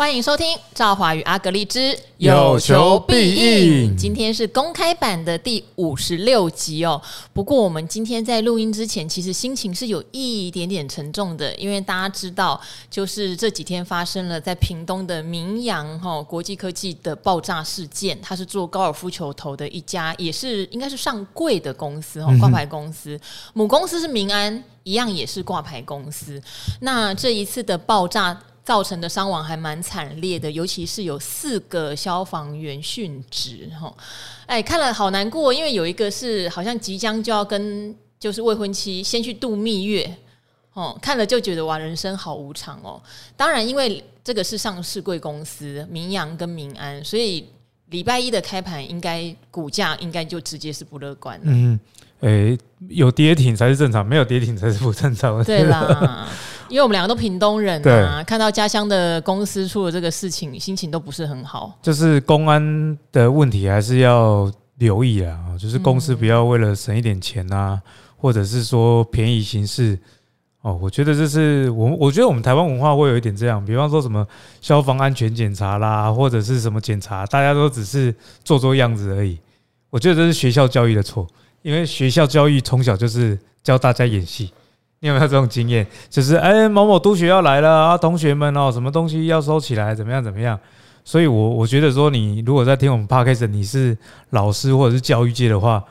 欢迎收听《赵华与阿格丽之有求必应》。今天是公开版的第五十六集哦。不过我们今天在录音之前，其实心情是有一点点沉重的，因为大家知道，就是这几天发生了在屏东的明扬哈国际科技的爆炸事件。它是做高尔夫球头的一家，也是应该是上柜的公司哦，挂牌公司，嗯、母公司是民安，一样也是挂牌公司。那这一次的爆炸。造成的伤亡还蛮惨烈的，尤其是有四个消防员殉职哈，哎，看了好难过，因为有一个是好像即将就要跟就是未婚妻先去度蜜月哦，看了就觉得哇，人生好无常哦。当然，因为这个是上市贵公司明阳跟民安，所以礼拜一的开盘应该股价应该就直接是不乐观了。嗯，哎，有跌停才是正常，没有跌停才是不正常的。对啦。因为我们两个都屏东人啊，看到家乡的公司出了这个事情，心情都不是很好。就是公安的问题还是要留意啊，就是公司不要为了省一点钱啊，或者是说便宜行事哦。我觉得这是我，我觉得我们台湾文化会有一点这样，比方说什么消防安全检查啦，或者是什么检查，大家都只是做做样子而已。我觉得这是学校教育的错，因为学校教育从小就是教大家演戏。你有没有这种经验？就是哎、某某督学要来了啊，同学们哦，什么东西要收起来，怎么样怎么样？所以我，我觉得说，你如果在听我们 Podcast，你是老师或者是教育界的话，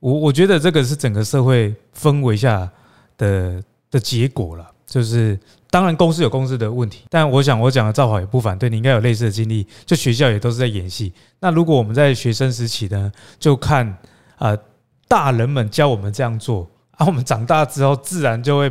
我我觉得这个是整个社会氛围下的的结果了。就是当然，公司有公司的问题，但我想我讲的赵华也不反对，你应该有类似的经历。就学校也都是在演戏。那如果我们在学生时期呢，就看啊、大人们教我们这样做。啊，我们长大之后，自然就会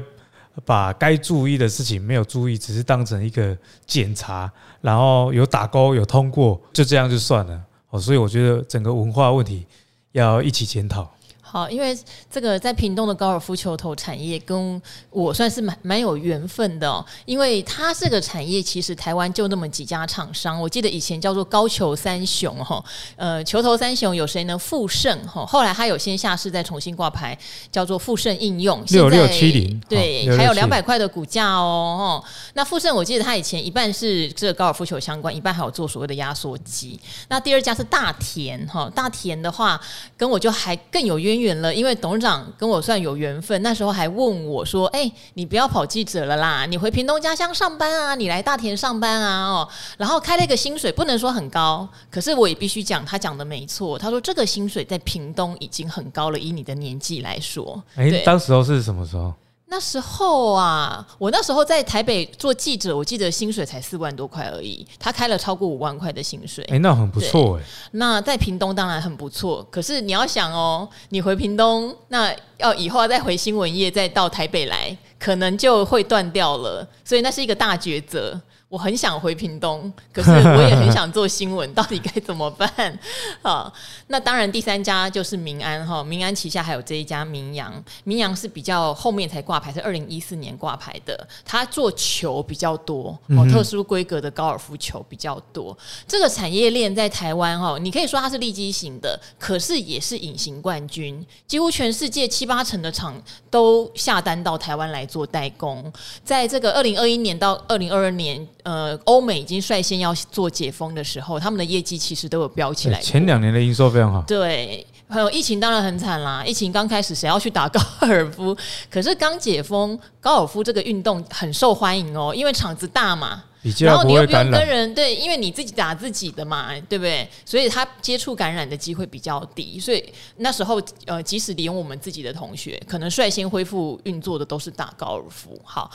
把该注意的事情没有注意，只是当成一个检查，然后有打勾有通过，就这样就算了。哦，所以我觉得整个文化问题要一起检讨。好，因为这个在屏东的高尔夫球头产业跟我算是蛮蛮有缘分的哦，因为它这个产业其实台湾就那么几家厂商，我记得以前叫做高球三雄哈，呃，球头三雄有谁呢？富盛哈，后来他有先下市再重新挂牌，叫做富盛应用，六六七零，对，还有两百块的股价哦，那富盛我记得他以前一半是这个高尔夫球相关，一半还有做所谓的压缩机。那第二家是大田哈，大田的话跟我就还更有渊因为董事长跟我算有缘分，那时候还问我说：“哎，你不要跑记者了啦，你回屏东家乡上班啊，你来大田上班啊。”哦，然后开了一个薪水，不能说很高，可是我也必须讲，他讲的没错。他说这个薪水在屏东已经很高了，以你的年纪来说。哎，当时候是什么时候？那时候啊，我那时候在台北做记者，我记得薪水才四万多块而已。他开了超过五万块的薪水，哎，那很不错哎。那在屏东当然很不错，可是你要想哦，你回屏东，那要以后再回新闻业，再到台北来，可能就会断掉了。所以那是一个大抉择。我很想回屏东，可是我也很想做新闻，到底该怎么办？好，那当然第三家就是民安哈，民安旗下还有这一家民扬，民扬是比较后面才挂牌，是二零一四年挂牌的，它做球比较多，哦，特殊规格的高尔夫球比较多。这个产业链在台湾哈，你可以说它是利基型的，可是也是隐形冠军，几乎全世界七八成的厂都下单到台湾来做代工。在这个二零二一年到二零二二年。呃，欧美已经率先要做解封的时候，他们的业绩其实都有飙起来。前两年的营收非常好。对，还有疫情当然很惨啦。疫情刚开始，谁要去打高尔夫？可是刚解封，高尔夫这个运动很受欢迎哦，因为场子大嘛，然后你又不用跟人对，因为你自己打自己的嘛，对不对？所以他接触感染的机会比较低。所以那时候，呃，即使连我们自己的同学，可能率先恢复运作的都是打高尔夫。好。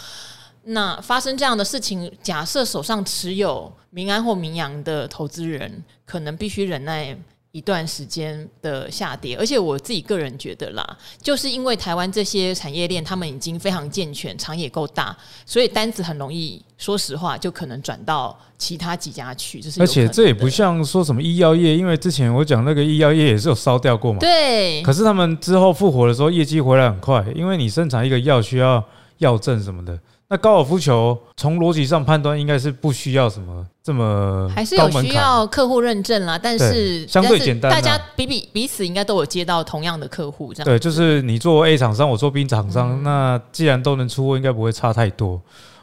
那发生这样的事情，假设手上持有民安或民扬的投资人，可能必须忍耐一段时间的下跌。而且我自己个人觉得啦，就是因为台湾这些产业链他们已经非常健全，厂也够大，所以单子很容易，说实话就可能转到其他几家去。就是而且这也不像说什么医药业，因为之前我讲那个医药业也是有烧掉过嘛。对。可是他们之后复活的时候，业绩回来很快，因为你生产一个药需要药证什么的。那高尔夫球从逻辑上判断应该是不需要什么这么还是有需要客户认证啦，但是相对简单，大家比比彼此应该都有接到同样的客户，这样对，就是你做 A 厂商，我做 B 厂商，那既然都能出货，应该不会差太多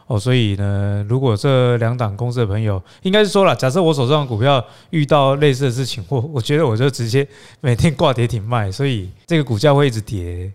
哦，所以呢，如果这两档公司的朋友，应该是说了，假设我手上的股票遇到类似的事情，我我觉得我就直接每天挂跌停卖，所以这个股价会一直跌。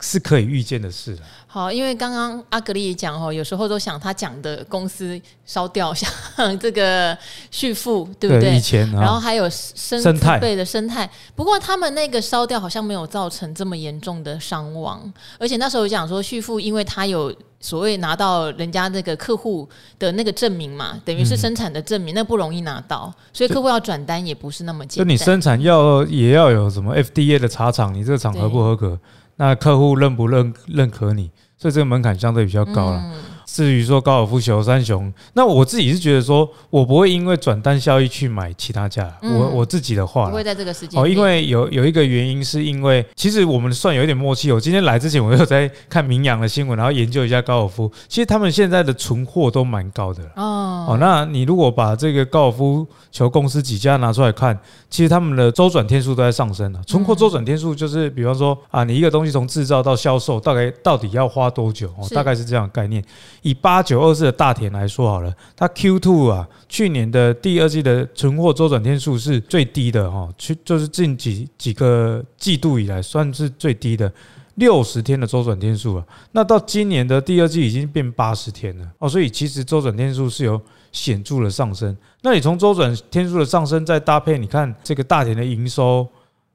是可以预见的事。好，因为刚刚阿格力也讲哦，有时候都想他讲的公司烧掉，像这个旭富，对不对？对以前，然后还有生生态的生态，不过他们那个烧掉好像没有造成这么严重的伤亡，而且那时候讲说旭富，因为他有所谓拿到人家那个客户的那个证明嘛，等于是生产的证明，嗯、那不容易拿到，所以客户要转单也不是那么简单。就你生产要也要有什么 FDA 的茶厂，你这个厂合不合格？那客户认不认认可你，所以这个门槛相对比较高了。至于说高尔夫球三雄，那我自己是觉得说，我不会因为转单效益去买其他家。嗯、我我自己的话，不会在这个时间哦，因为有有一个原因，是因为其实我们算有一点默契。我今天来之前，我有在看明阳的新闻，然后研究一下高尔夫。其实他们现在的存货都蛮高的哦。哦，那你如果把这个高尔夫球公司几家拿出来看，其实他们的周转天数都在上升了。存货周转天数就是，比方说啊，你一个东西从制造到销售，大概到底要花多久？哦，大概是这样的概念。以八九二四的大田来说好了，它 Q2 啊，去年的第二季的存货周转天数是最低的哈，去就是近几几个季度以来算是最低的六十天的周转天数啊。那到今年的第二季已经变八十天了哦，所以其实周转天数是有显著的上升。那你从周转天数的上升再搭配，你看这个大田的营收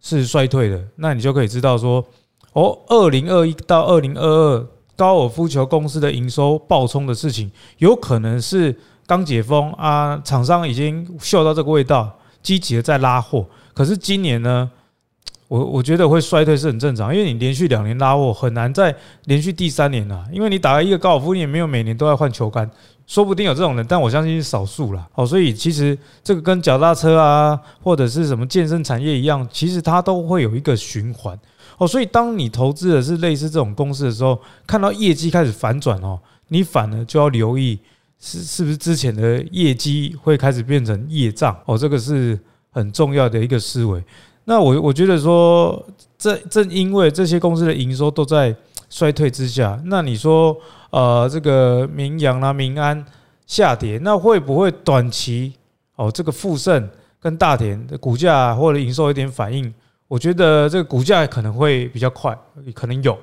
是衰退的，那你就可以知道说，哦，二零二一到二零二二。高尔夫球公司的营收暴冲的事情，有可能是刚解封啊，厂商已经嗅到这个味道，积极的在拉货。可是今年呢，我我觉得会衰退是很正常，因为你连续两年拉货，很难再连续第三年了。因为你打了一个高尔夫，你也没有每年都要换球杆，说不定有这种人，但我相信是少数了。好，所以其实这个跟脚踏车啊，或者是什么健身产业一样，其实它都会有一个循环。哦，所以当你投资的是类似这种公司的时候，看到业绩开始反转哦，你反而就要留意是是不是之前的业绩会开始变成业障哦，这个是很重要的一个思维。那我我觉得说，这正因为这些公司的营收都在衰退之下，那你说呃，这个明阳啦、民安下跌，那会不会短期哦，这个富盛跟大田的股价或者营收有点反应？我觉得这个股价可能会比较快，可能有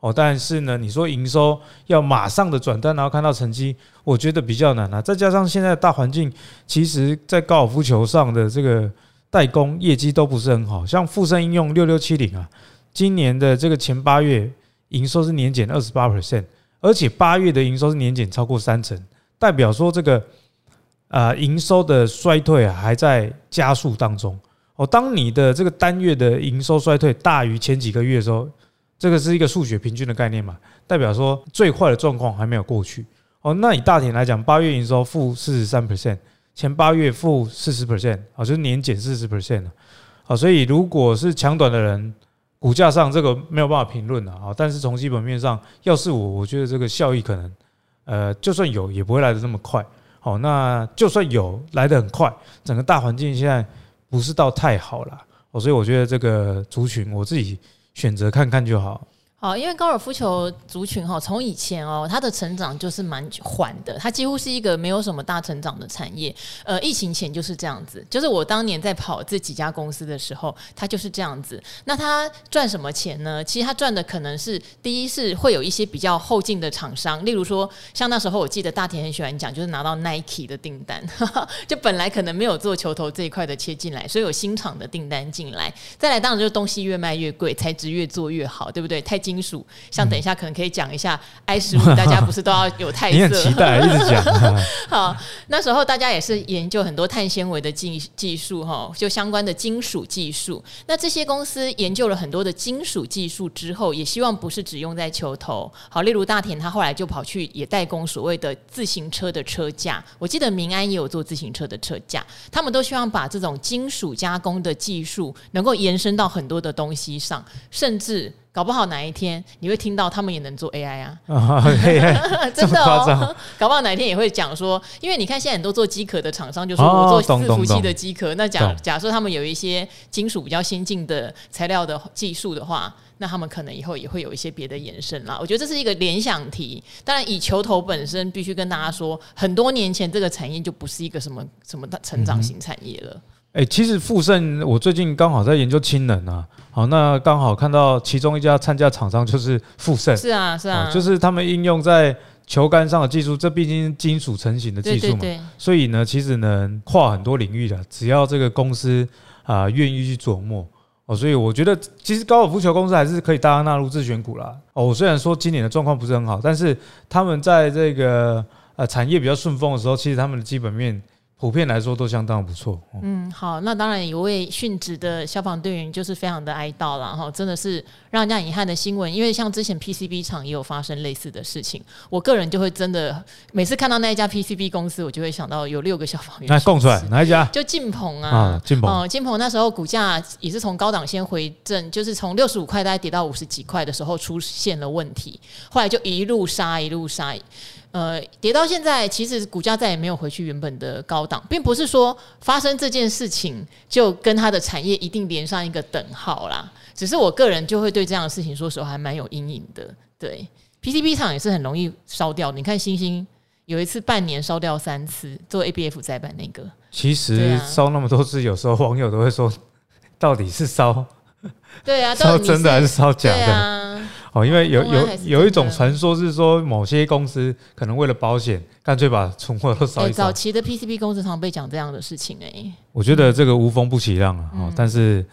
哦，但是呢，你说营收要马上的转单，然后看到成绩，我觉得比较难啊。再加上现在大环境，其实在高尔夫球上的这个代工业绩都不是很好，像富盛应用六六七零啊，今年的这个前八月营收是年减二十八 percent，而且八月的营收是年减超过三成，代表说这个啊营收的衰退啊还在加速当中。哦，当你的这个单月的营收衰退大于前几个月的时候，这个是一个数学平均的概念嘛，代表说最坏的状况还没有过去。哦，那以大田来讲，八月营收负四十三 percent，前八月负四十 percent，啊，就是年减四十 percent 了。好，所以如果是强短的人，股价上这个没有办法评论了啊。但是从基本面上，要是我，我觉得这个效益可能，呃，就算有也不会来得这么快。好，那就算有来得很快，整个大环境现在。不是到太好了，哦，所以我觉得这个族群我自己选择看看就好。好，因为高尔夫球族群哈，从以前哦，它的成长就是蛮缓的，它几乎是一个没有什么大成长的产业。呃，疫情前就是这样子，就是我当年在跑这几家公司的时候，它就是这样子。那它赚什么钱呢？其实它赚的可能是第一是会有一些比较后进的厂商，例如说像那时候我记得大田很喜欢讲，就是拿到 Nike 的订单，就本来可能没有做球头这一块的切进来，所以有新厂的订单进来。再来当然就是东西越卖越贵，材质越做越好，对不对？太金属，像等一下可能可以讲一下 I 十五，大家不是都要有钛色？期待，一直讲。好，那时候大家也是研究很多碳纤维的技技术哈，就相关的金属技术。那这些公司研究了很多的金属技术之后，也希望不是只用在球头。好，例如大田他后来就跑去也代工所谓的自行车的车架。我记得明安也有做自行车的车架，他们都希望把这种金属加工的技术能够延伸到很多的东西上，甚至。搞不好哪一天你会听到他们也能做 AI 啊，AI 真的哦，搞不好哪一天也会讲说，因为你看现在很多做机壳的厂商就说我做伺服器的机壳，那假假设他们有一些金属比较先进的材料的技术的话，那他们可能以后也会有一些别的延伸啦。我觉得这是一个联想题，当然以球头本身必须跟大家说，很多年前这个产业就不是一个什么什么成长型产业了。哎、欸，其实富盛，我最近刚好在研究氢能啊，好，那刚好看到其中一家参加厂商就是富盛，是啊，是啊，就是他们应用在球杆上的技术，这毕竟是金属成型的技术嘛，所以呢，其实能跨很多领域的，只要这个公司啊愿意去琢磨哦，所以我觉得其实高尔夫球公司还是可以大家纳入自选股啦。哦，我虽然说今年的状况不是很好，但是他们在这个呃产业比较顺风的时候，其实他们的基本面。普遍来说都相当不错。嗯，好，那当然有位殉职的消防队员就是非常的哀悼了哈，真的是让人家遗憾的新闻。因为像之前 PCB 厂也有发生类似的事情，我个人就会真的每次看到那一家 PCB 公司，我就会想到有六个消防员。那供出来哪一家？就晋鹏啊，晋鹏哦，晋鹏那时候股价也是从高档先回正，就是从六十五块大概跌到五十几块的时候出现了问题，后来就一路杀一路杀。呃，跌到现在，其实股价再也没有回去原本的高档，并不是说发生这件事情就跟它的产业一定连上一个等号啦。只是我个人就会对这样的事情，说实话还蛮有阴影的。对，PCB 厂也是很容易烧掉。你看星星有一次半年烧掉三次，做 ABF 再办那个。其实烧那么多次，有时候网友都会说，到底是烧？对啊，烧真的还是烧假的？哦，因为有有有一种传说是说，某些公司可能为了保险，干脆把存货都烧一烧。早期的 PCB 公司常被讲这样的事情哎。我觉得这个无风不起浪啊，哦，但是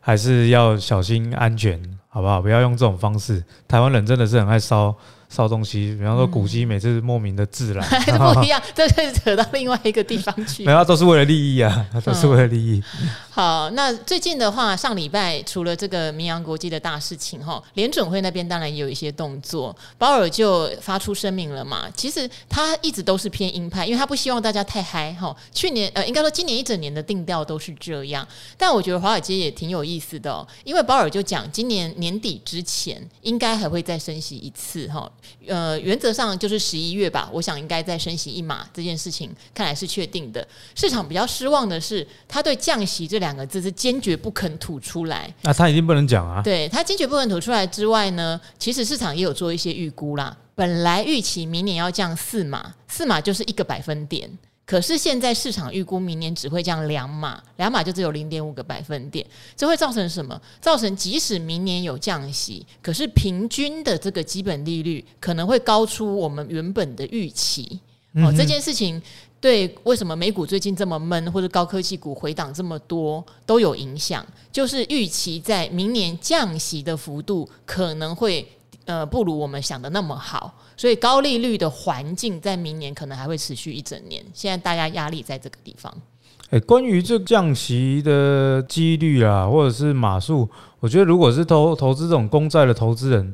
还是要小心安全，好不好？不要用这种方式。台湾人真的是很爱烧。烧东西，比方说古迹，每次莫名的自燃，还是不一样，这是扯到另外一个地方去。没有，都是为了利益啊，都是为了利益。好，那最近的话，上礼拜除了这个明扬国际的大事情哈，联准会那边当然也有一些动作，鲍尔就发出声明了嘛。其实他一直都是偏鹰派，因为他不希望大家太嗨哈。去年呃，应该说今年一整年的定调都是这样。但我觉得华尔街也挺有意思的哦，因为鲍尔就讲，今年年底之前应该还会再升息一次哈。呃，原则上就是十一月吧，我想应该再升息一码，这件事情看来是确定的。市场比较失望的是，他对降息这两个字是坚决不肯吐出来。那他一定不能讲啊。对，他坚决不肯吐出来之外呢，其实市场也有做一些预估啦。本来预期明年要降四码，四码就是一个百分点。可是现在市场预估明年只会降两码，两码就只有零点五个百分点，这会造成什么？造成即使明年有降息，可是平均的这个基本利率可能会高出我们原本的预期。哦，这件事情对为什么美股最近这么闷，或者高科技股回档这么多都有影响，就是预期在明年降息的幅度可能会。呃，不如我们想的那么好，所以高利率的环境在明年可能还会持续一整年。现在大家压力在这个地方。哎，关于这降息的几率啊，或者是码数，我觉得如果是投投资这种公债的投资人，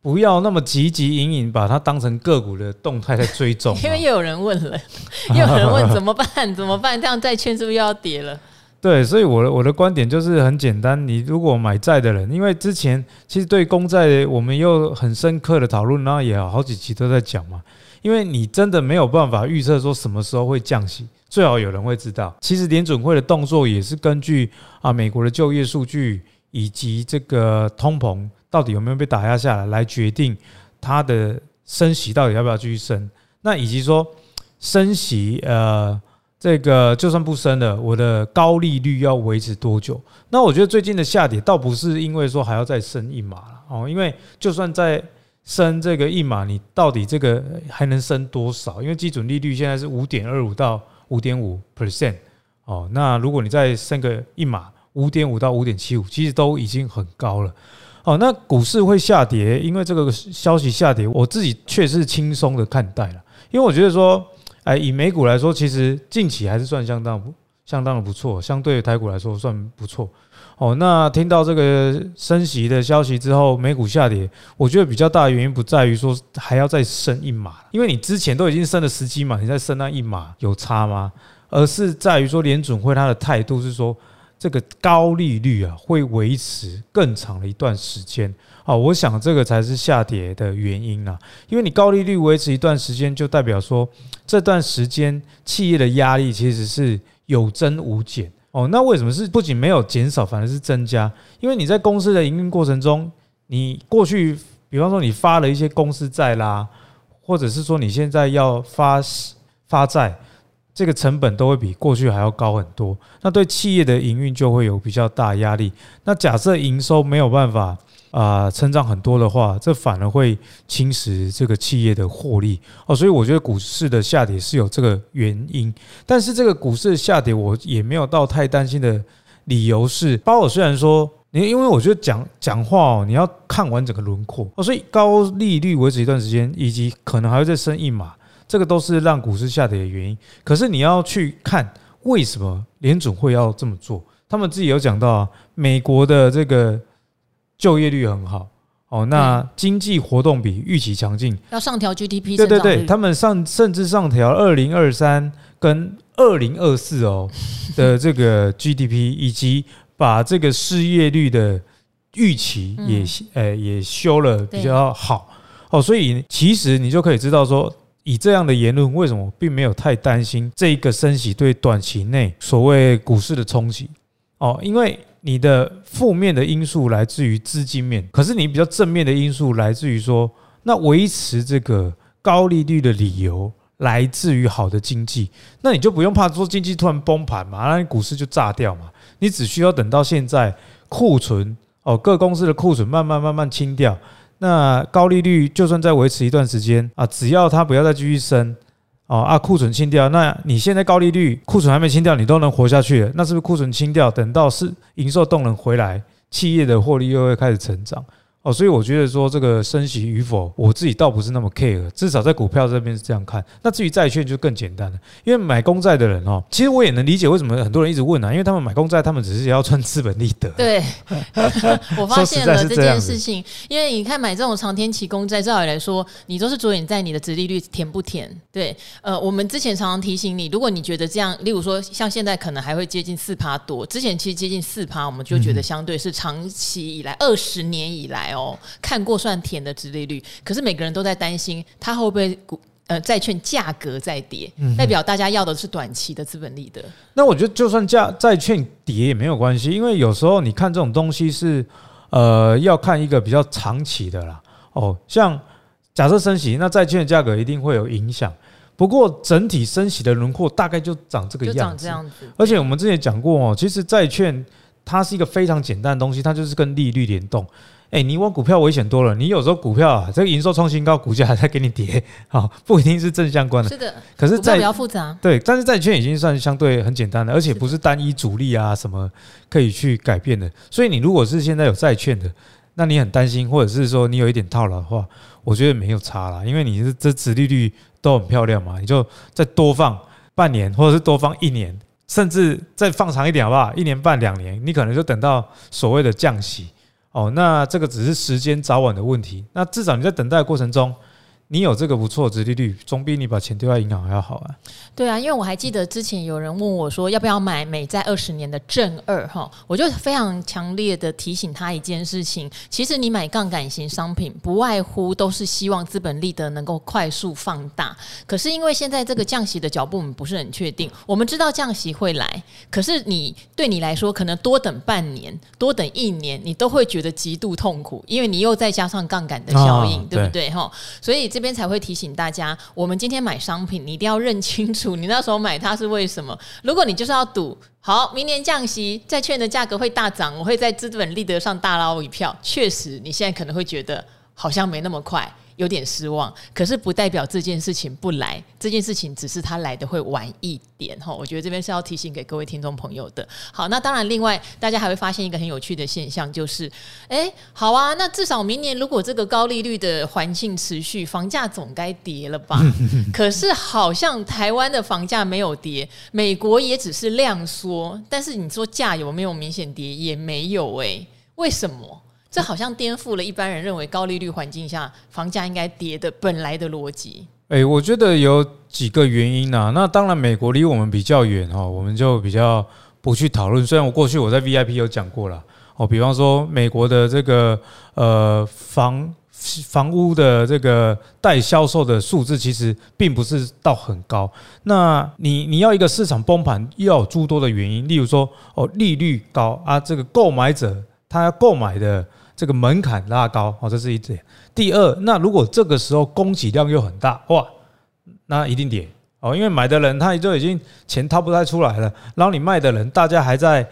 不要那么汲汲营营，把它当成个股的动态在追踪。因为又有人问了，又有人问怎么办？怎么办？这样债券是不是又要跌了？对，所以我的我的观点就是很简单，你如果买债的人，因为之前其实对公债我们又很深刻的讨论，然后也好几期都在讲嘛，因为你真的没有办法预测说什么时候会降息，最好有人会知道。其实联准会的动作也是根据啊美国的就业数据以及这个通膨到底有没有被打压下来，来决定它的升息到底要不要继续升，那以及说升息呃。这个就算不升了，我的高利率要维持多久？那我觉得最近的下跌倒不是因为说还要再升一码了哦，因为就算再升这个一码，你到底这个还能升多少？因为基准利率现在是五点二五到五点五 percent 哦，那如果你再升个一码，五点五到五点七五，其实都已经很高了哦。那股市会下跌，因为这个消息下跌，我自己却是轻松的看待了，因为我觉得说。哎，以美股来说，其实近期还是算相当不相当的不错，相对于台股来说算不错。哦，那听到这个升息的消息之后，美股下跌，我觉得比较大的原因不在于说还要再升一码，因为你之前都已经升了十几码，你再升那一码有差吗？而是在于说联准会他的态度是说这个高利率啊会维持更长的一段时间。好，我想这个才是下跌的原因啊，因为你高利率维持一段时间，就代表说这段时间企业的压力其实是有增无减哦。那为什么是不仅没有减少，反而是增加？因为你在公司的营运过程中，你过去比方说你发了一些公司债啦，或者是说你现在要发发债，这个成本都会比过去还要高很多。那对企业的营运就会有比较大压力。那假设营收没有办法。啊，成长很多的话，这反而会侵蚀这个企业的获利哦。所以我觉得股市的下跌是有这个原因，但是这个股市的下跌我也没有到太担心的理由是，包尔虽然说你，因为我觉得讲讲话哦，你要看完整个轮廓哦，所以高利率维持一段时间，以及可能还会再升一码，这个都是让股市下跌的原因。可是你要去看为什么联准会要这么做，他们自己有讲到啊，美国的这个。就业率很好。哦，那经济活动比预期强劲，要上调 GDP。对对对，他们上甚至上调二零二三跟二零二四哦的 这个 GDP，以及把这个失业率的预期也呃也修了比较好。哦，所以其实你就可以知道说，以这样的言论，为什么并没有太担心这一个升息对短期内所谓股市的冲击哦，因为。你的负面的因素来自于资金面，可是你比较正面的因素来自于说，那维持这个高利率的理由来自于好的经济，那你就不用怕说经济突然崩盘嘛，那你股市就炸掉嘛，你只需要等到现在库存哦，各公司的库存慢慢慢慢清掉，那高利率就算再维持一段时间啊，只要它不要再继续升。哦啊，库存清掉，那你现在高利率，库存还没清掉，你都能活下去，那是不是库存清掉，等到是营收动能回来，企业的获利又会开始成长？哦，所以我觉得说这个升息与否，我自己倒不是那么 care，至少在股票这边是这样看。那至于债券就更简单了，因为买公债的人哦，其实我也能理解为什么很多人一直问啊，因为他们买公债，他们只是要赚资本利得。对，我发现了这件事情，因为你看买这种长天期公债，照理来说，你都是着眼在你的殖利率甜不甜。对，呃，我们之前常常提醒你，如果你觉得这样，例如说像现在可能还会接近四趴多，之前其实接近四趴，我们就觉得相对是长期以来二十年以来哦，看过算甜的殖利率，可是每个人都在担心它会不会股呃债券价格在跌，代表大家要的是短期的资本利得。那我觉得就算价债券跌也没有关系，因为有时候你看这种东西是呃要看一个比较长期的啦。哦，像假设升息，那债券的价格一定会有影响。不过整体升息的轮廓大概就长这个样子，就长这样子。而且我们之前讲过哦，其实债券它是一个非常简单的东西，它就是跟利率联动。哎，你玩股票危险多了。你有时候股票啊，这个营收创新高，股价还在给你跌，好，不一定是正相关的。是的，可是债比较复杂。对，但是债券已经算相对很简单的，而且不是单一主力啊什么可以去改变的。所以你如果是现在有债券的，那你很担心，或者是说你有一点套牢的话，我觉得没有差啦，因为你是这殖利率都很漂亮嘛，你就再多放半年，或者是多放一年，甚至再放长一点好不好？一年半两年，你可能就等到所谓的降息。哦，那这个只是时间早晚的问题。那至少你在等待的过程中。你有这个不错的殖利率，总比你把钱丢在银行还要好啊！对啊，因为我还记得之前有人问我说，要不要买美债二十年的正二哈，我就非常强烈的提醒他一件事情：其实你买杠杆型商品，不外乎都是希望资本利得能够快速放大。可是因为现在这个降息的脚步我们不是很确定，我们知道降息会来，可是你对你来说，可能多等半年、多等一年，你都会觉得极度痛苦，因为你又再加上杠杆的效应，哦、对不对哈？所以。这边才会提醒大家，我们今天买商品，你一定要认清楚，你那时候买它是为什么。如果你就是要赌，好，明年降息，债券的价格会大涨，我会在资本利得上大捞一票。确实，你现在可能会觉得好像没那么快。有点失望，可是不代表这件事情不来，这件事情只是它来的会晚一点哈。我觉得这边是要提醒给各位听众朋友的。好，那当然，另外大家还会发现一个很有趣的现象，就是，哎，好啊，那至少明年如果这个高利率的环境持续，房价总该跌了吧？可是好像台湾的房价没有跌，美国也只是量缩，但是你说价有没有明显跌？也没有哎，为什么？这好像颠覆了一般人认为高利率环境下房价应该跌的本来的逻辑。哎，我觉得有几个原因呐。那当然，美国离我们比较远哈，我们就比较不去讨论。虽然我过去我在 VIP 有讲过了哦，比方说美国的这个呃房房屋的这个待销售的数字，其实并不是到很高。那你你要一个市场崩盘，又要有诸多的原因，例如说哦利率高啊，这个购买者他要购买的这个门槛拉高哦，这是一点。第二，那如果这个时候供给量又很大，哇，那一定跌哦，因为买的人他就已经钱掏不太出来了，然后你卖的人大家还在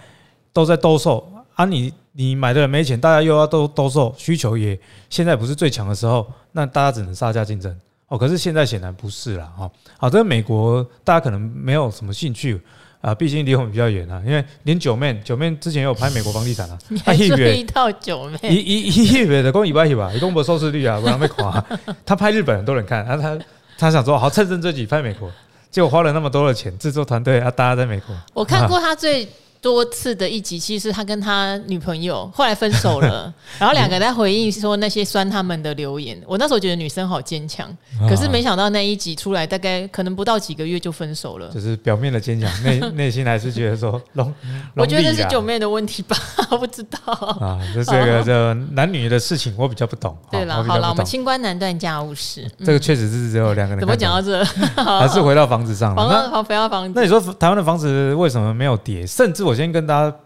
都在兜售啊，你你买的人没钱，大家又要都兜售，需求也现在不是最强的时候，那大家只能杀价竞争哦。可是现在显然不是了哈。好，这美国大家可能没有什么兴趣。啊，毕竟离我们比较远啊，因为连九妹九妹之前有拍美国房地产啊，他一月一套九妹，一一一月的公一百亿吧，一共不收视率啊，不让被垮。他拍日本很多人看，啊他他想说好趁胜追击拍美国，结果花了那么多的钱，制作团队啊，大家在美国。我看过他最。多次的一集，其实他跟他女朋友后来分手了，然后两个人在回应说那些酸他们的留言。我那时候觉得女生好坚强，可是没想到那一集出来，大概可能不到几个月就分手了。就是表面的坚强，内内心还是觉得说龙。我觉得这是九妹的问题吧，我不知道啊。这这个这男女的事情我比较不懂。对了，好了，我们清官难断家务事。这个确实是只有两个人。怎么讲到这？还是回到房子上了。房子，回到房子。那你说台湾的房子为什么没有跌？甚至我。我先跟大家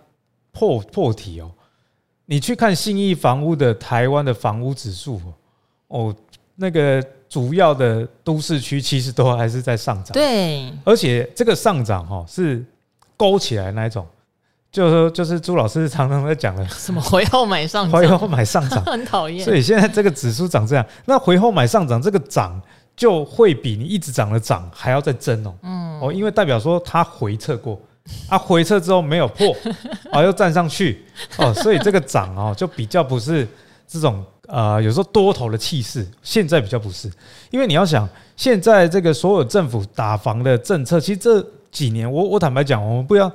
破破题哦，你去看信义房屋的台湾的房屋指数哦，那个主要的都市区其实都还是在上涨，对，而且这个上涨哈是勾起来那一种，就是就是朱老师常常在讲的什么回后买上涨，回后买上涨。很讨厌，所以现在这个指数涨这样，那回后买上涨这个涨就会比你一直涨的涨还要再增哦，嗯。哦，因为代表说它回撤过。啊，回撤之后没有破，啊，又站上去，哦，所以这个涨哦，就比较不是这种呃，有时候多头的气势，现在比较不是，因为你要想，现在这个所有政府打房的政策，其实这几年，我我坦白讲，我们不要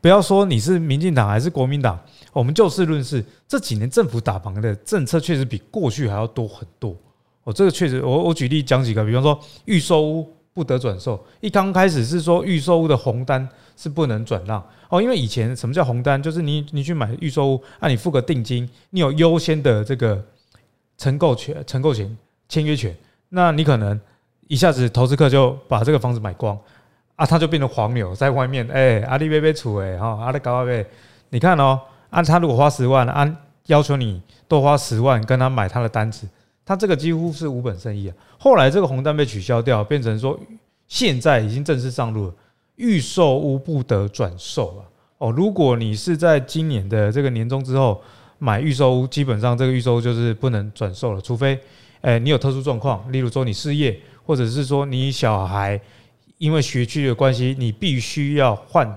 不要说你是民进党还是国民党，我们就事论事，这几年政府打房的政策确实比过去还要多很多，哦，这个确实，我我举例讲几个，比方说预售屋不得转售，一刚开始是说预售屋的红单。是不能转让哦，因为以前什么叫红单？就是你你去买预售屋，啊，你付个定金，你有优先的这个承购权、承购权、签约权，那你可能一下子投资客就把这个房子买光，啊，他就变成黄牛在外面，哎，阿里贝贝出哎哈，阿里高阿贝，你看哦，啊，他如果花十万，按要求你多花十万跟他买他的单子，他这个几乎是无本生意啊。后来这个红单被取消掉，变成说现在已经正式上路了。预售屋不得转售啊！哦，如果你是在今年的这个年终之后买预售屋，基本上这个预售屋就是不能转售了，除非，诶你有特殊状况，例如说你失业，或者是说你小孩因为学区的关系，你必须要换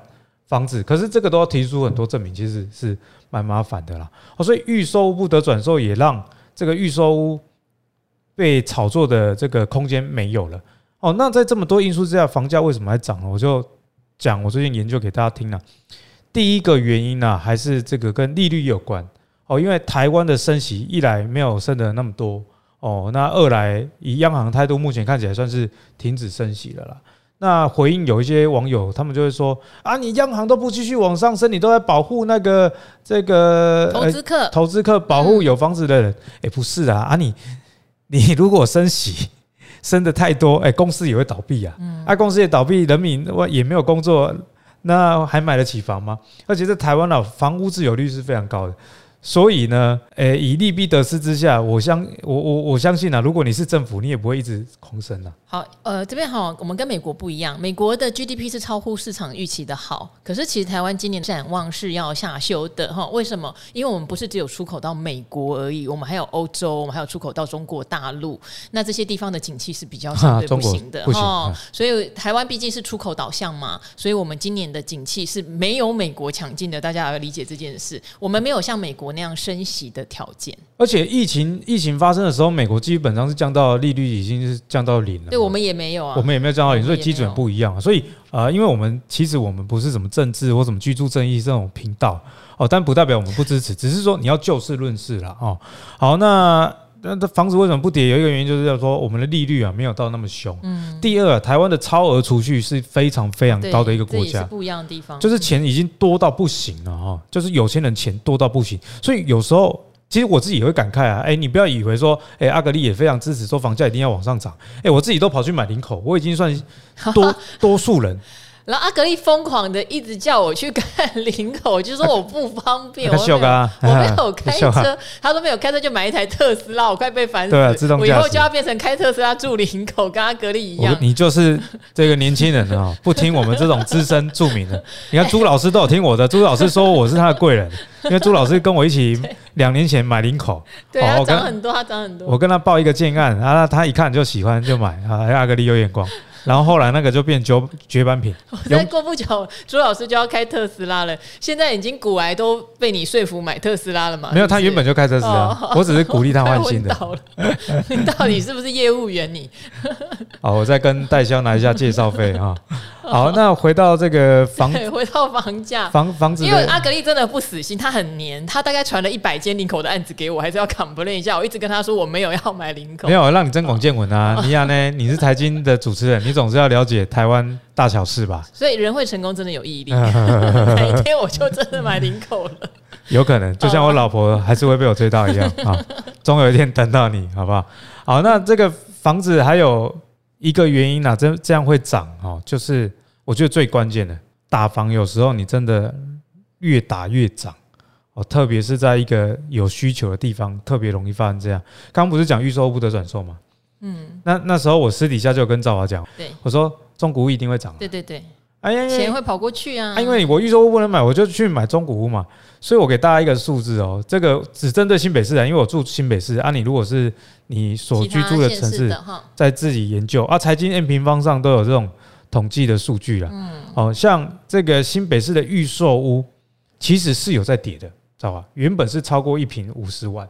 房子，可是这个都要提出很多证明，其实是蛮麻烦的啦。哦，所以预售屋不得转售，也让这个预售屋被炒作的这个空间没有了。哦，那在这么多因素之下，房价为什么还涨呢？我就讲我最近研究给大家听了。第一个原因呢，还是这个跟利率有关。哦，因为台湾的升息一来没有升的那么多，哦，那二来以央行态度，目前看起来算是停止升息了啦。那回应有一些网友，他们就会说啊，你央行都不继续往上升，你都在保护那个这个投资客，投资客保护有房子的人。诶，不是啊，啊你你如果升息。升的太多，哎，公司也会倒闭啊！啊，公司也倒闭，人民我也没有工作，那还买得起房吗？而且在台湾啊房屋自有率是非常高的。所以呢，诶，以利弊得失之下，我相我我我相信啊，如果你是政府，你也不会一直空升啊。好，呃，这边好，我们跟美国不一样，美国的 GDP 是超乎市场预期的好，可是其实台湾今年展望是要下修的哈。为什么？因为我们不是只有出口到美国而已，我们还有欧洲，我们还有出口到中国大陆，那这些地方的景气是比较相对不行的哈。所以台湾毕竟是出口导向嘛，所以我们今年的景气是没有美国强劲的，大家要理解这件事。我们没有像美国。那样升息的条件，而且疫情疫情发生的时候，美国基本上是降到利率已经是降到零了。对，我们也没有啊，我们也没有降到零，所以基准不一样。所以啊、呃，因为我们其实我们不是什么政治或什么居住正义这种频道哦，但不代表我们不支持，只是说你要就事论事了哦。好，那那这房子为什么不跌？有一个原因就是要说我们的利率啊没有到那么凶。嗯。第二，台湾的超额储蓄是非常非常高的一个国家，不一样的地方，就是钱已经多到不行了哈，就是有钱人钱多到不行，所以有时候其实我自己也会感慨啊，哎，你不要以为说，哎，阿格力也非常支持说房价一定要往上涨，哎，我自己都跑去买林口，我已经算多 多数人。然后阿格力疯狂的一直叫我去看林口，就说我不方便，我没有开车，他说没有开车就买一台特斯拉，我快被烦死。对啊，自动驾驶。我以后就要变成开特斯拉住林口，跟阿格力一样。你就是这个年轻人啊，不听我们这种资深著名的。你看朱老师都有听我的，朱老师说我是他的贵人，因为朱老师跟我一起两年前买林口，对啊，涨很多，他涨很多。我跟他报一个建案，然后他一看就喜欢就买啊，阿格力有眼光。然后后来那个就变绝绝版品。再过不久，朱老师就要开特斯拉了。现在已经古癌都被你说服买特斯拉了嘛？没有，他原本就开特斯拉，我只是鼓励他换新的。你到底是不是业务员？你？好，我再跟代销拿一下介绍费哈。好，那回到这个房，回到房价，房房子，因为阿格力真的不死心，他很黏，他大概传了一百间林口的案子给我，还是要 complain 一下。我一直跟他说我没有要买林口，没有让你增广见闻啊。你呀呢？你是财经的主持人，你总是要了解台湾大小事吧？所以人会成功真的有毅力，哪一天我就真的买领口了。有可能，就像我老婆还是会被我追到一样啊，总有一天等到你，好不好？好，那这个房子还有一个原因啊，这这样会涨哦，就是。我觉得最关键的打房，有时候你真的越打越涨哦，特别是在一个有需求的地方，特别容易发生这样。刚刚不是讲预售不得转售吗？嗯，那那时候我私底下就跟赵华讲，对，我说中古屋一定会涨，对对对，哎呀，钱会跑过去啊，因为我预售屋不能买，我就去买中古屋嘛。所以我给大家一个数字哦，这个只针对新北市啊，因为我住新北市啊。你如果是你所居住的城市，在自己研究啊，财经 N 平方上都有这种。统计的数据了，嗯，哦，像这个新北市的预售屋，其实是有在跌的，知道吧？原本是超过一平五十万，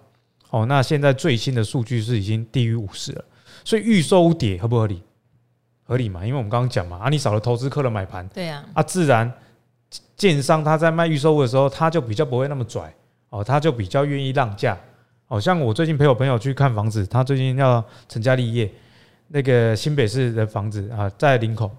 哦，那现在最新的数据是已经低于五十了，所以预售屋跌合不合理？合理嘛？因为我们刚刚讲嘛，啊，你少了投资客的买盘，对呀，啊，自然建商他在卖预售屋的时候，他就比较不会那么拽，哦，他就比较愿意让价，哦，像我最近陪我朋友去看房子，他最近要成家立业，那个新北市的房子啊，在林口。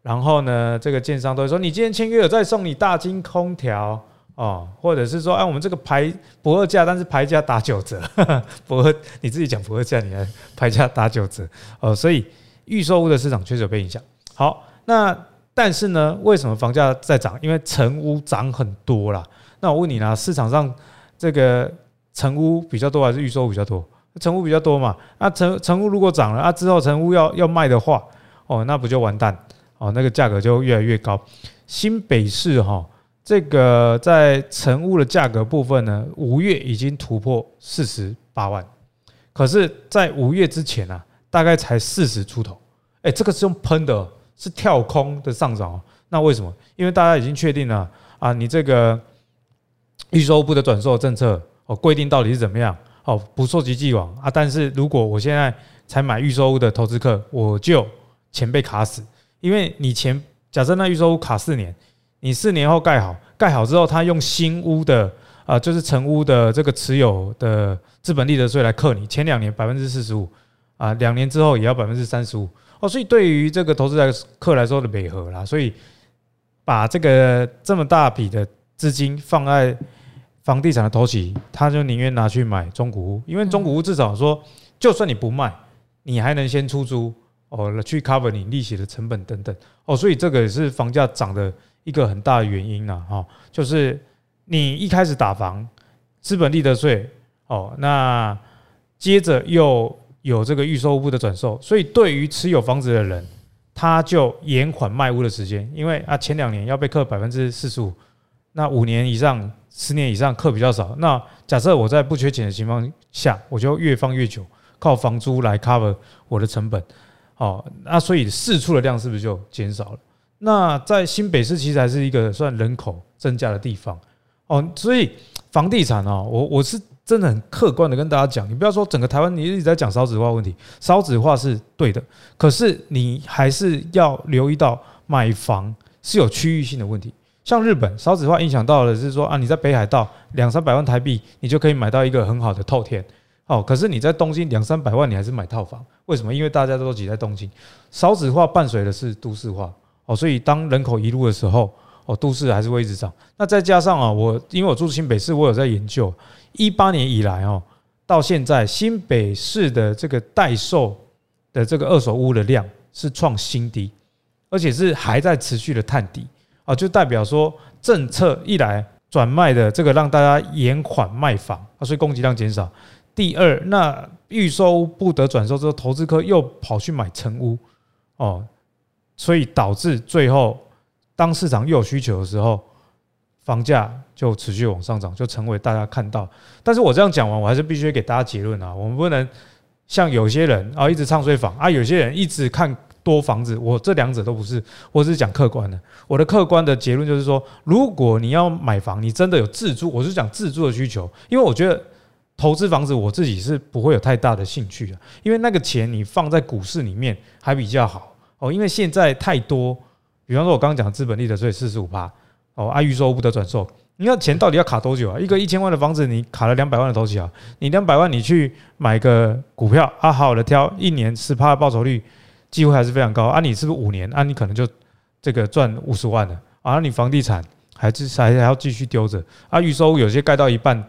然后呢，这个建商都会说，你今天签约了，再送你大金空调哦，或者是说，哎，我们这个牌不二价，但是牌价打九折，不二你自己讲不二价，你还牌价打九折哦，所以预售屋的市场确实有被影响。好，那但是呢，为什么房价在涨？因为成屋涨很多啦。那我问你呢，市场上这个成屋比较多还是预售屋比较多？成屋比较多嘛？那成成屋如果涨了，啊之后成屋要要卖的话，哦，那不就完蛋？哦，那个价格就越来越高。新北市哈，这个在成屋的价格部分呢，五月已经突破四十八万，可是，在五月之前啊，大概才四十出头。哎，这个是用喷的，是跳空的上涨。那为什么？因为大家已经确定了啊，你这个预售屋的转售政策哦，规定到底是怎么样？哦，不溯及既往啊。但是如果我现在才买预售屋的投资客，我就钱被卡死。因为你钱假设那预售屋卡四年，你四年后盖好，盖好之后，他用新屋的啊，就是成屋的这个持有的资本利得税来克你，前两年百分之四十五啊，两年之后也要百分之三十五。哦，所以对于这个投资来客来说的美和啦，所以把这个这么大笔的资金放在房地产的头期，他就宁愿拿去买中古屋，因为中古屋至少说，就算你不卖，你还能先出租。哦，去 cover 你利息的成本等等。哦，所以这个也是房价涨的一个很大的原因呐，哈，就是你一开始打房，资本利得税哦，那接着又有这个预售屋的转售，所以对于持有房子的人，他就延缓卖屋的时间，因为啊前两年要被课百分之四十五，那五年以上、十年以上课比较少，那假设我在不缺钱的情况下，我就越放越久，靠房租来 cover 我的成本。哦，那所以释出的量是不是就减少了？那在新北市其实还是一个算人口增加的地方哦，所以房地产哦，我我是真的很客观的跟大家讲，你不要说整个台湾你一直在讲少子化问题，少子化是对的，可是你还是要留意到买房是有区域性的问题。像日本少子化影响到的是说啊，你在北海道两三百万台币，你就可以买到一个很好的透天。哦，可是你在东京两三百万，你还是买套房，为什么？因为大家都挤在东京，少子化伴随的是都市化哦，所以当人口移入的时候，哦，都市还是会一直涨。那再加上啊，我因为我住新北市，我有在研究，一八年以来哦，到现在新北市的这个待售的这个二手屋的量是创新低，而且是还在持续的探底啊，就代表说政策一来转卖的这个让大家延缓卖房啊，所以供给量减少。第二，那预售屋不得转售之后，投资客又跑去买成屋，哦，所以导致最后当市场又有需求的时候，房价就持续往上涨，就成为大家看到。但是我这样讲完，我还是必须给大家结论啊，我们不能像有些人啊一直唱衰房啊，有些人一直看多房子，我这两者都不是，我只是讲客观的。我的客观的结论就是说，如果你要买房，你真的有自住，我是讲自住的需求，因为我觉得。投资房子，我自己是不会有太大的兴趣的，因为那个钱你放在股市里面还比较好哦。因为现在太多，比方说我刚刚讲资本利得税四十五趴哦，啊预售不得转售，你要钱到底要卡多久啊？一个一千万的房子，你卡了两百万的头期啊，你两百万你去买个股票啊，好好的挑，一年十趴的报酬率，机会还是非常高啊。你是不是五年啊？你可能就这个赚五十万了啊？你房地产还是还还要继续丢着啊？预售有些盖到一半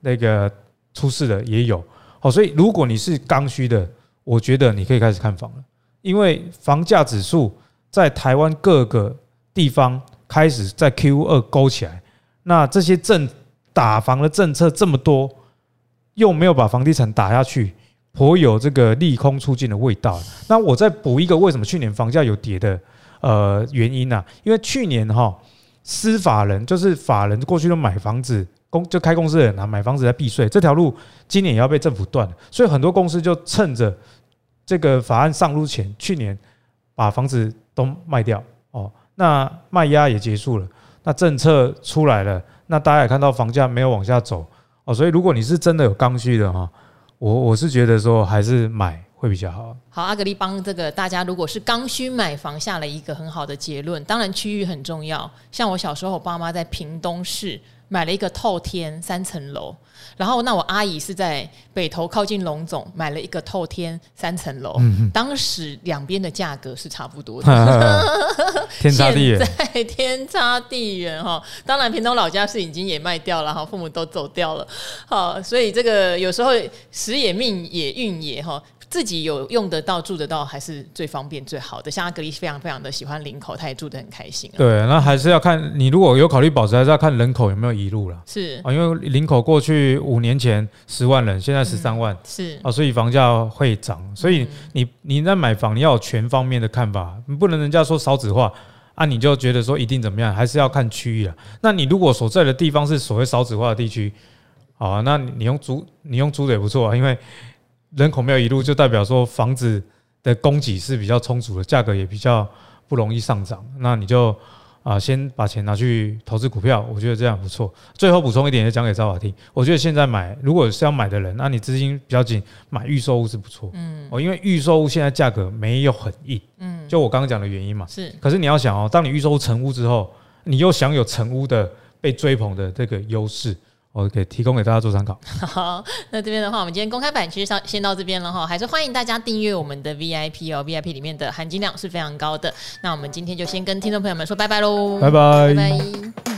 那个。出事的也有，好，所以如果你是刚需的，我觉得你可以开始看房了，因为房价指数在台湾各个地方开始在 Q 二勾起来，那这些政打房的政策这么多，又没有把房地产打下去，颇有这个利空出尽的味道。那我再补一个，为什么去年房价有跌的呃原因呢？因为去年哈，司法人就是法人过去都买房子。公就开公司的人啊，买房子在避税这条路，今年也要被政府断，所以很多公司就趁着这个法案上路前，去年把房子都卖掉哦。那卖压也结束了，那政策出来了，那大家也看到房价没有往下走哦。所以如果你是真的有刚需的哈，我我是觉得说还是买会比较好。好，阿格力帮这个大家，如果是刚需买房下了一个很好的结论。当然区域很重要，像我小时候，我爸妈在屏东市。买了一个透天三层楼，然后那我阿姨是在北投靠近龙总买了一个透天三层楼，当时两边的价格是差不多的，天差地远，在天差地远哈。当然，屏东老家是已经也卖掉了哈，父母都走掉了，好，所以这个有时候时也命也运也哈。自己有用得到、住得到，还是最方便、最好的。像阿格力非常非常的喜欢林口，他也住得很开心。对，那还是要看你如果有考虑保值，还是要看人口有没有移入了。是啊，因为林口过去五年前十万人，现在十三万，是啊，所以房价会涨。所以你你在买房，你要有全方面的看法，你不能人家说少子化啊，你就觉得说一定怎么样，还是要看区域啊。那你如果所在的地方是所谓少子化的地区，好啊，那你用租，你用租的也不错啊，因为。人口没有移路，就代表说房子的供给是比较充足的，价格也比较不容易上涨。那你就啊，先把钱拿去投资股票，我觉得这样不错。最后补充一点，也讲给赵华听，我觉得现在买，如果是要买的人，那你资金比较紧，买预售屋是不错。嗯，哦，因为预售屋现在价格没有很硬。嗯，就我刚刚讲的原因嘛。是。可是你要想哦，当你预售屋成屋之后，你又享有成屋的被追捧的这个优势。我给提供给大家做参考。好，那这边的话，我们今天公开版其实上先到这边了哈，还是欢迎大家订阅我们的 VIP 哦，VIP 里面的含金量是非常高的。那我们今天就先跟听众朋友们说拜拜喽，拜拜。拜拜。